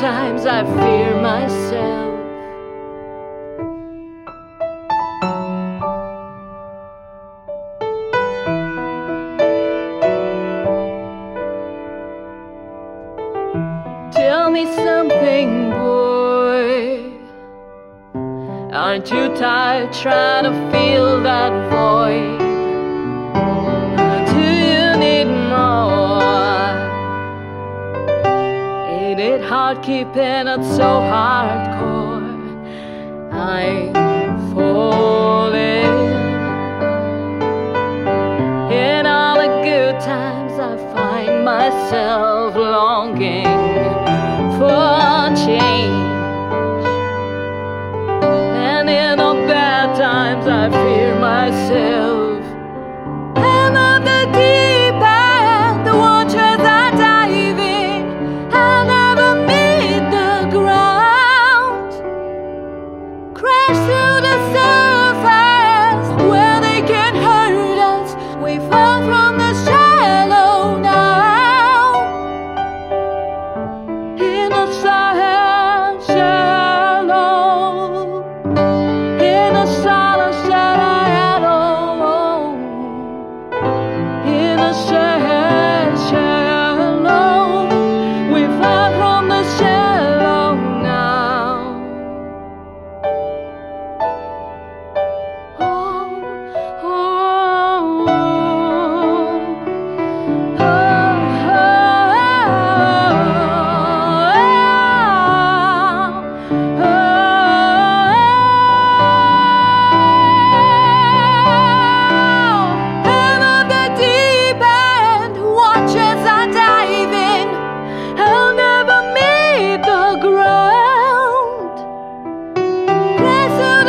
Bad times, I fear myself. Tell me something, boy. Aren't you tired trying to fill that void? Hard keeping it so hardcore? I'm falling. In all the good times, I find myself longing for change.